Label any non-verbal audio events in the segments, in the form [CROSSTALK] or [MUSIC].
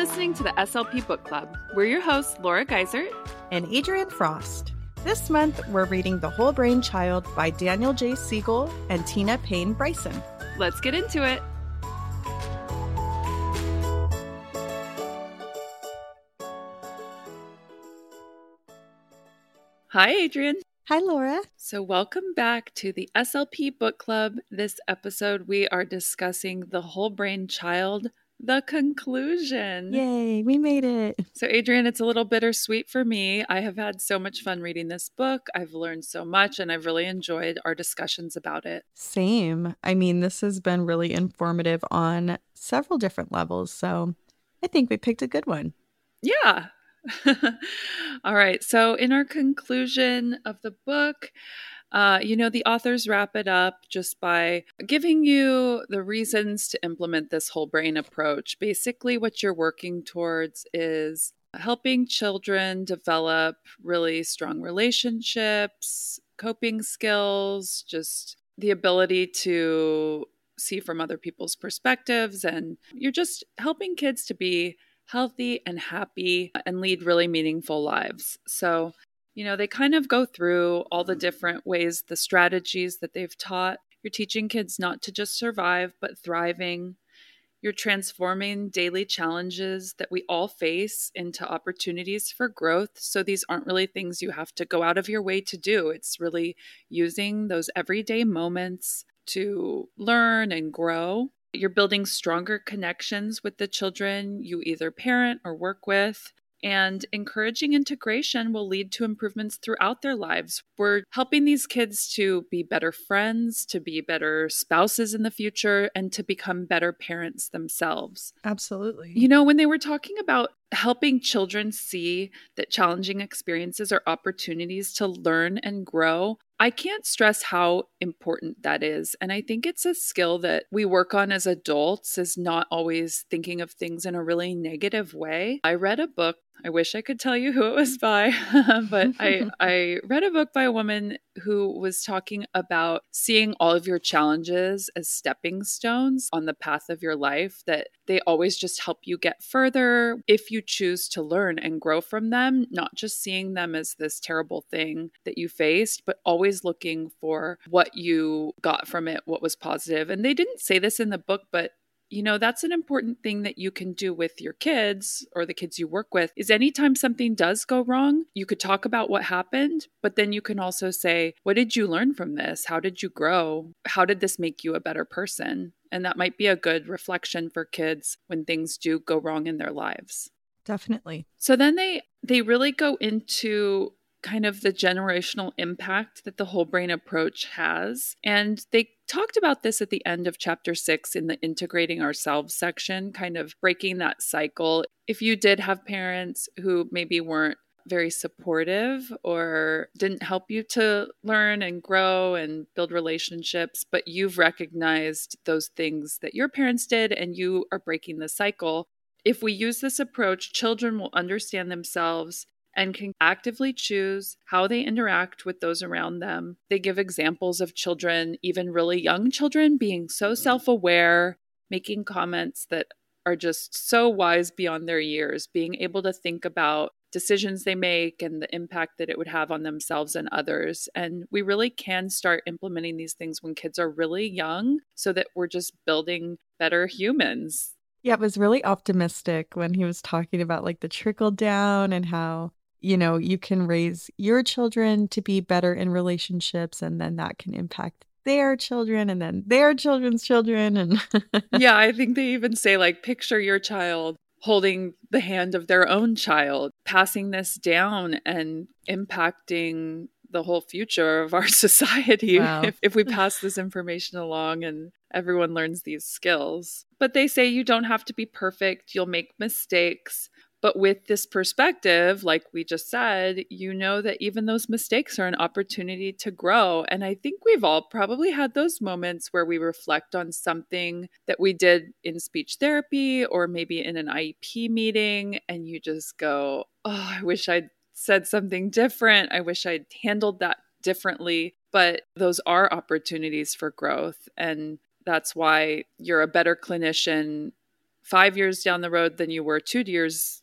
listening to the SLP Book Club. We're your hosts, Laura Geisert and Adrienne Frost. This month, we're reading The Whole Brain Child by Daniel J. Siegel and Tina Payne Bryson. Let's get into it. Hi, Adrienne. Hi, Laura. So, welcome back to the SLP Book Club. This episode, we are discussing The Whole Brain Child the conclusion. Yay, we made it. So, Adrienne, it's a little bittersweet for me. I have had so much fun reading this book. I've learned so much and I've really enjoyed our discussions about it. Same. I mean, this has been really informative on several different levels. So, I think we picked a good one. Yeah. [LAUGHS] All right. So, in our conclusion of the book, uh, you know, the authors wrap it up just by giving you the reasons to implement this whole brain approach. Basically, what you're working towards is helping children develop really strong relationships, coping skills, just the ability to see from other people's perspectives. And you're just helping kids to be healthy and happy and lead really meaningful lives. So, you know, they kind of go through all the different ways, the strategies that they've taught. You're teaching kids not to just survive, but thriving. You're transforming daily challenges that we all face into opportunities for growth. So these aren't really things you have to go out of your way to do. It's really using those everyday moments to learn and grow. You're building stronger connections with the children you either parent or work with. And encouraging integration will lead to improvements throughout their lives. We're helping these kids to be better friends, to be better spouses in the future, and to become better parents themselves. Absolutely. You know, when they were talking about helping children see that challenging experiences are opportunities to learn and grow, I can't stress how important that is. And I think it's a skill that we work on as adults, is not always thinking of things in a really negative way. I read a book I wish I could tell you who it was by, [LAUGHS] but I, [LAUGHS] I read a book by a woman who was talking about seeing all of your challenges as stepping stones on the path of your life, that they always just help you get further if you choose to learn and grow from them, not just seeing them as this terrible thing that you faced, but always looking for what you got from it, what was positive. And they didn't say this in the book, but you know that's an important thing that you can do with your kids or the kids you work with is anytime something does go wrong you could talk about what happened but then you can also say what did you learn from this? How did you grow? How did this make you a better person and that might be a good reflection for kids when things do go wrong in their lives definitely so then they they really go into kind of the generational impact that the whole brain approach has. And they talked about this at the end of chapter six in the integrating ourselves section, kind of breaking that cycle. If you did have parents who maybe weren't very supportive or didn't help you to learn and grow and build relationships, but you've recognized those things that your parents did and you are breaking the cycle. If we use this approach, children will understand themselves and can actively choose how they interact with those around them. They give examples of children, even really young children, being so mm-hmm. self aware, making comments that are just so wise beyond their years, being able to think about decisions they make and the impact that it would have on themselves and others. And we really can start implementing these things when kids are really young so that we're just building better humans. Yeah, it was really optimistic when he was talking about like the trickle down and how you know, you can raise your children to be better in relationships and then that can impact their children and then their children's children and [LAUGHS] Yeah, I think they even say like picture your child holding the hand of their own child, passing this down and impacting the whole future of our [LAUGHS] society wow. if, if we [LAUGHS] pass this information along and everyone learns these skills. But they say you don't have to be perfect, you'll make mistakes. But with this perspective, like we just said, you know that even those mistakes are an opportunity to grow. And I think we've all probably had those moments where we reflect on something that we did in speech therapy or maybe in an IEP meeting, and you just go, Oh, I wish I'd said something different. I wish I'd handled that differently. But those are opportunities for growth. And that's why you're a better clinician five years down the road than you were two years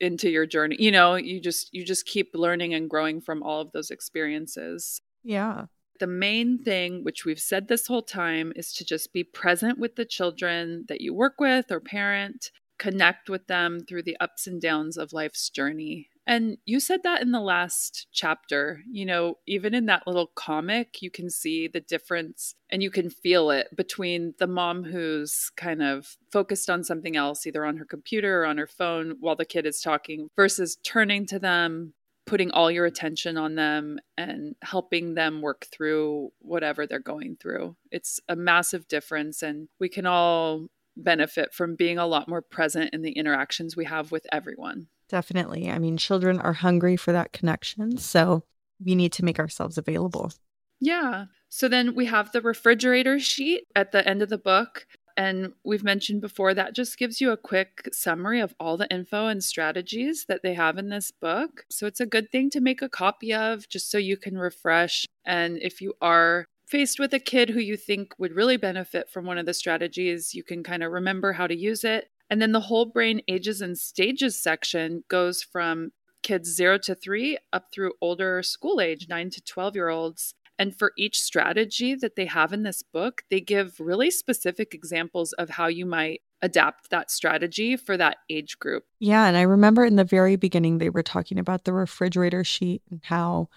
into your journey. You know, you just you just keep learning and growing from all of those experiences. Yeah. The main thing, which we've said this whole time, is to just be present with the children that you work with or parent, connect with them through the ups and downs of life's journey. And you said that in the last chapter. You know, even in that little comic, you can see the difference and you can feel it between the mom who's kind of focused on something else, either on her computer or on her phone while the kid is talking, versus turning to them, putting all your attention on them, and helping them work through whatever they're going through. It's a massive difference. And we can all benefit from being a lot more present in the interactions we have with everyone. Definitely. I mean, children are hungry for that connection. So we need to make ourselves available. Yeah. So then we have the refrigerator sheet at the end of the book. And we've mentioned before that just gives you a quick summary of all the info and strategies that they have in this book. So it's a good thing to make a copy of just so you can refresh. And if you are faced with a kid who you think would really benefit from one of the strategies, you can kind of remember how to use it and then the whole brain ages and stages section goes from kids zero to three up through older school age, nine to 12 year olds. And for each strategy that they have in this book, they give really specific examples of how you might adapt that strategy for that age group. Yeah. And I remember in the very beginning, they were talking about the refrigerator sheet and how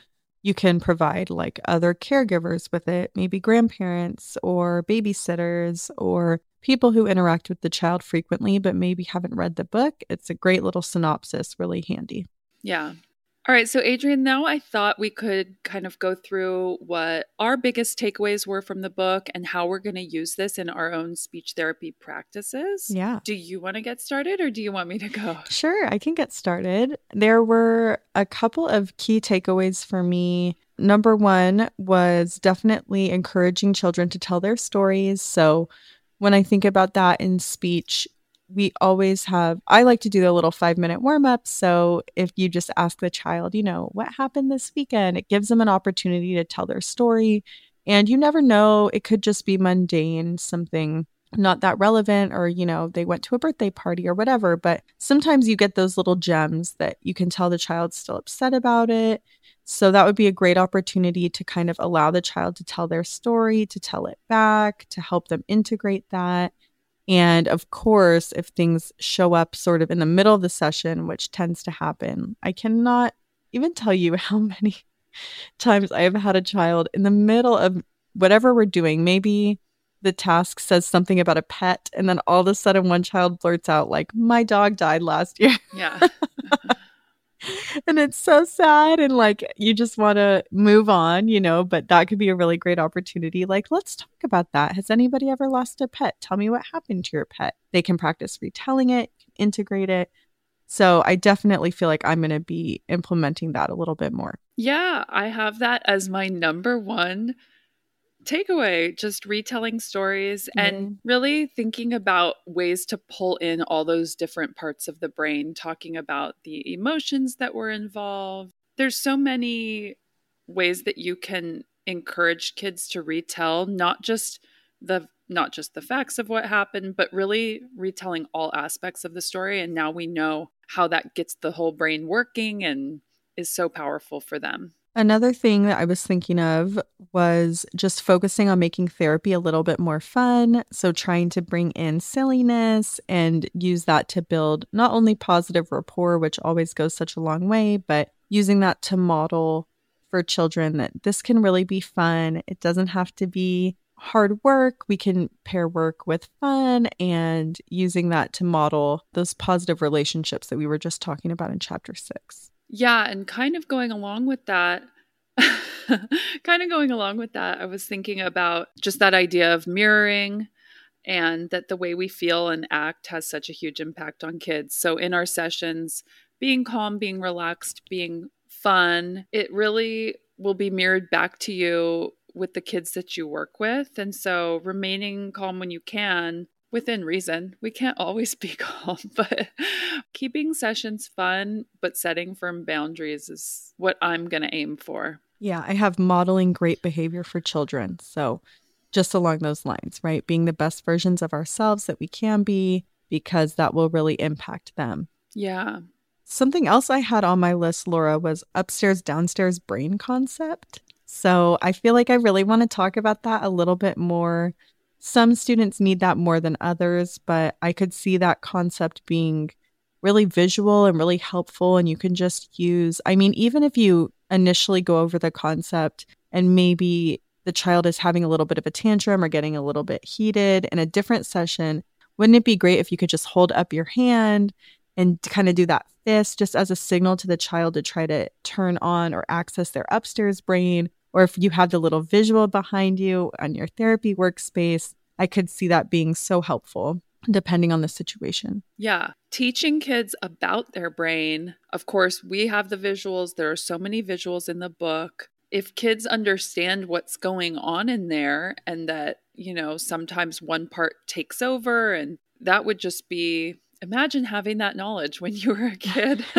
you can provide like other caregivers with it, maybe grandparents or babysitters or people who interact with the child frequently but maybe haven't read the book. It's a great little synopsis, really handy. Yeah. All right. So, Adrienne, now I thought we could kind of go through what our biggest takeaways were from the book and how we're going to use this in our own speech therapy practices. Yeah. Do you want to get started or do you want me to go? Sure. I can get started. There were a couple of key takeaways for me. Number one was definitely encouraging children to tell their stories. So, when I think about that in speech, we always have i like to do the little five minute warm up so if you just ask the child you know what happened this weekend? It gives them an opportunity to tell their story. And you never know it could just be mundane something not that relevant or you know they went to a birthday party or whatever but sometimes you get those little gems that you can tell the child's still upset about it so that would be a great opportunity to kind of allow the child to tell their story to tell it back to help them integrate that and of course, if things show up sort of in the middle of the session, which tends to happen, I cannot even tell you [LAUGHS] how many times I have had a child in the middle of whatever we're doing. Maybe the task says something about a pet, and then all of a sudden one child blurts out, like, My dog died last year. Yeah. [LAUGHS] [LAUGHS] and it's so sad and like you just want to move on you know but that could be a really great opportunity. Like let's talk about that. Has anybody ever lost a pet? Tell me what happened to your pet. They can practice retelling it integrate it. So i definitely feel like i'm going to be implementing that a little bit more. Yeah i have that as my number one takeaway just retelling stories and mm-hmm. really thinking about ways to pull in all those different parts of the brain, talking about the emotions that were involved. There's so many ways that you can encourage kids to retell not just the not just the facts of what happened but really retelling all aspects of the story and now we know how that gets the whole brain working and is so powerful for them Another thing that I was thinking of was just focusing on making therapy a little bit more fun. So, trying to bring in silliness and use that to build not only positive rapport, which always goes such a long way, but using that to model for children that this can really be fun. It doesn't have to be hard work. We can pair work with fun and using that to model those positive relationships that we were just talking about in chapter six. Yeah, and kind of going along with that, [LAUGHS] kind of going along with that, I was thinking about just that idea of mirroring and that the way we feel and act has such a huge impact on kids. So in our sessions, being calm, being relaxed, being fun, it really will be mirrored back to you with the kids that you work with. And so remaining calm when you can within reason. We can't always [LAUGHS] be calm, but keeping sessions fun, but setting firm boundaries is what I'm going to aim for. Yeah, I have modeling great behavior for children. So, just along those lines, right? Being the best versions of ourselves that we can be, because that will really impact them. Yeah. Something else I had on my list, Laura, was upstairs downstairs brain concept. So I feel like I really want to talk about that a little bit more. Some students need that more than others, but I could see that concept being really visual and really helpful. And you can just use, I mean, even if you initially go over the concept and maybe the child is having a little bit of a tantrum or getting a little bit heated in a different session, wouldn't it be great if you could just hold up your hand and kind of do that fist just as a signal to the child to try to turn on or access their upstairs brain? Or if you have the little visual behind you on your therapy workspace, I could see that being so helpful depending on the situation. Yeah. Teaching kids about their brain. Of course, we have the visuals. There are so many visuals in the book. If kids understand what's going on in there and that, you know, sometimes one part takes over and that would just be imagine having that knowledge when you were a kid. [LAUGHS]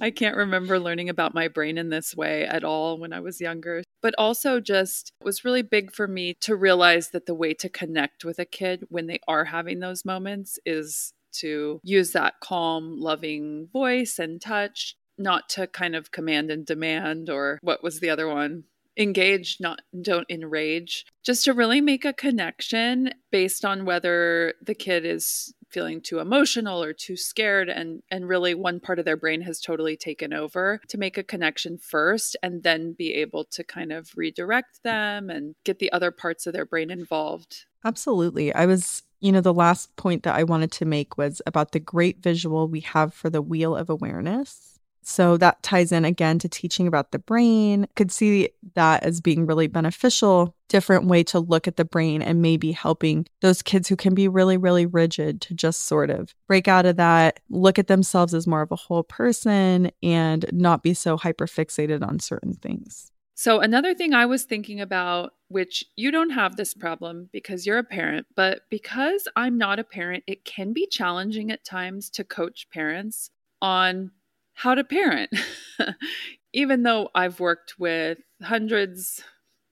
I can't remember learning about my brain in this way at all when I was younger. But also, just it was really big for me to realize that the way to connect with a kid when they are having those moments is to use that calm, loving voice and touch, not to kind of command and demand, or what was the other one? engage not don't enrage just to really make a connection based on whether the kid is feeling too emotional or too scared and and really one part of their brain has totally taken over to make a connection first and then be able to kind of redirect them and get the other parts of their brain involved. Absolutely. I was you know the last point that i wanted to make was about the great visual we have for the wheel of awareness so that ties in again to teaching about the brain. Could see that as being really beneficial, different way to look at the brain and maybe helping those kids who can be really, really rigid to just sort of break out of that, look at themselves as more of a whole person and not be so hyper fixated on certain things. So, another thing I was thinking about, which you don't have this problem because you're a parent, but because I'm not a parent, it can be challenging at times to coach parents on how to parent. [LAUGHS] Even though I've worked with hundreds,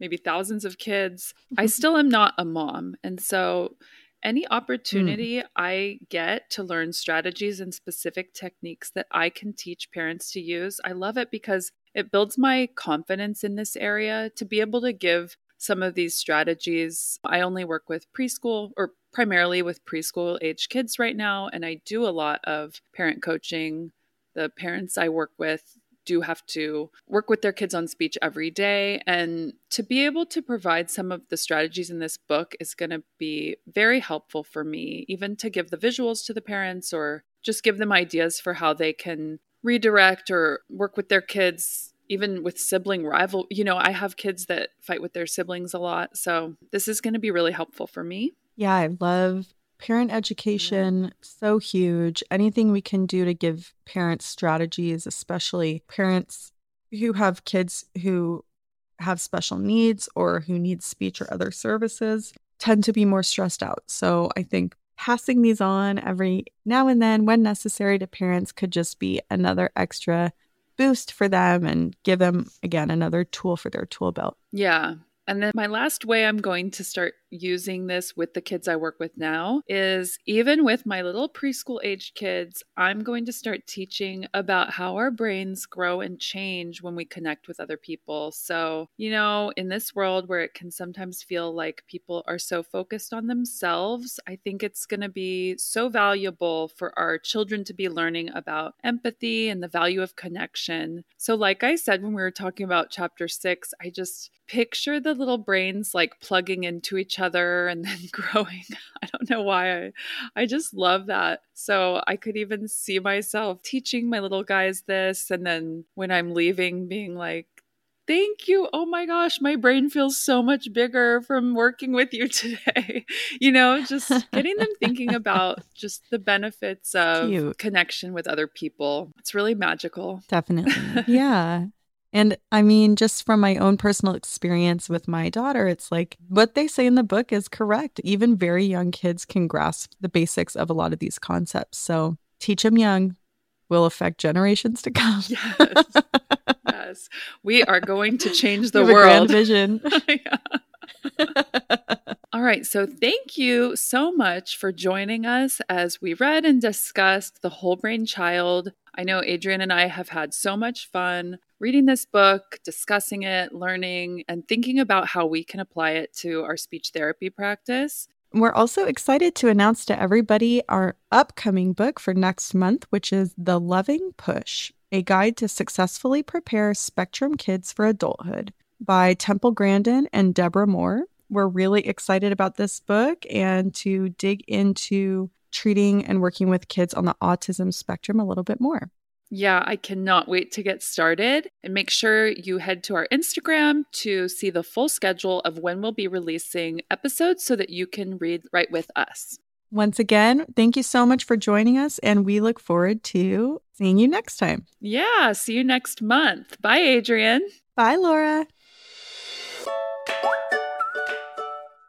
maybe thousands of kids, I mm-hmm. still am not a mom. And so, any opportunity mm. I get to learn strategies and specific techniques that I can teach parents to use, I love it because it builds my confidence in this area to be able to give some of these strategies. I only work with preschool or primarily with preschool age kids right now, and I do a lot of parent coaching the parents I work with do have to work with their kids on speech every day. And to be able to provide some of the strategies in this book is going to be very helpful for me, even to give the visuals to the parents or just give them ideas for how they can redirect or work with their kids even with sibling rival you know i have kids that fight with their siblings a lot so this is going to be really helpful for me yeah i love Parent education, yeah. so huge. Anything we can do to give parents strategies, especially parents who have kids who have special needs or who need speech or other services, tend to be more stressed out. So I think passing these on every now and then when necessary to parents could just be another extra boost for them and give them again another tool for their tool belt. Yeah. And then my last way I'm going to start using this with the kids I work with now is even with my little preschool aged kids, I'm going to start teaching about how our brains grow and change when we connect with other people. So, you know, in this world where it can sometimes feel like people are so focused on themselves, I think it's going to be so valuable for our children to be learning about empathy and the value of connection. So, like I said when we were talking about chapter six, I just picture the little brains like plugging into each other and then [LAUGHS] growing. I don't know why I I just love that. So I could even see myself teaching my little guys this and then when I'm leaving being like Thank you. Oh my gosh, my brain feels so much bigger from working with you [LAUGHS] today. you know, just getting them thinking about [LAUGHS] just the benefits of Cute. connection with other people. It's really magical. Definitely. Yeah. And I mean, just from my own personal experience with my daughter, it's like what they say in the book is correct. Even very young kids can grasp the basics of a lot of these concepts. So teach them young will affect generations to come. Yes. [LAUGHS] yes. We are going to change the world. vision. [LAUGHS] All right, so thank you so much for joining us as we read and discussed The Whole Brain Child. I know Adrienne and I have had so much fun reading this book, discussing it, learning, and thinking about how we can apply it to our speech therapy practice. We're also excited to announce to everybody our upcoming book for next month, which is The Loving Push A Guide to Successfully Prepare Spectrum Kids for Adulthood by Temple Grandin and Deborah Moore we're really excited about this book and to dig into treating and working with kids on the autism spectrum a little bit more. Yeah, I cannot wait to get started. And make sure you head to our Instagram to see the full schedule of when we'll be releasing episodes so that you can read right with us. Once again, thank you so much for joining us, and we look forward to seeing you next time. Yeah, see you next month. Bye, Adrienne. Bye, Laura.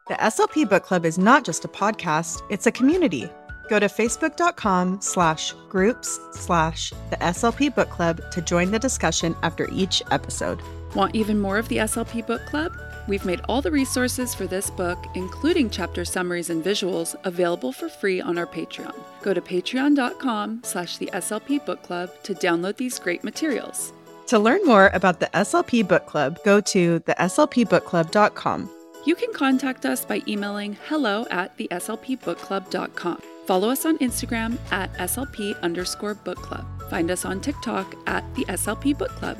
The SLP Book Club is not just a podcast, it's a community. Go to facebook.com slash groups slash the SLP Book Club to join the discussion after each episode. Want even more of the SLP Book Club? We've made all the resources for this book, including chapter summaries and visuals, available for free on our Patreon. Go to patreon.com slash the SLP Book Club to download these great materials. To learn more about the SLP Book Club, go to theslpbookclub.com. You can contact us by emailing hello at theslpbookclub.com. Follow us on Instagram at slp underscore book club. Find us on TikTok at the SLP Book Club.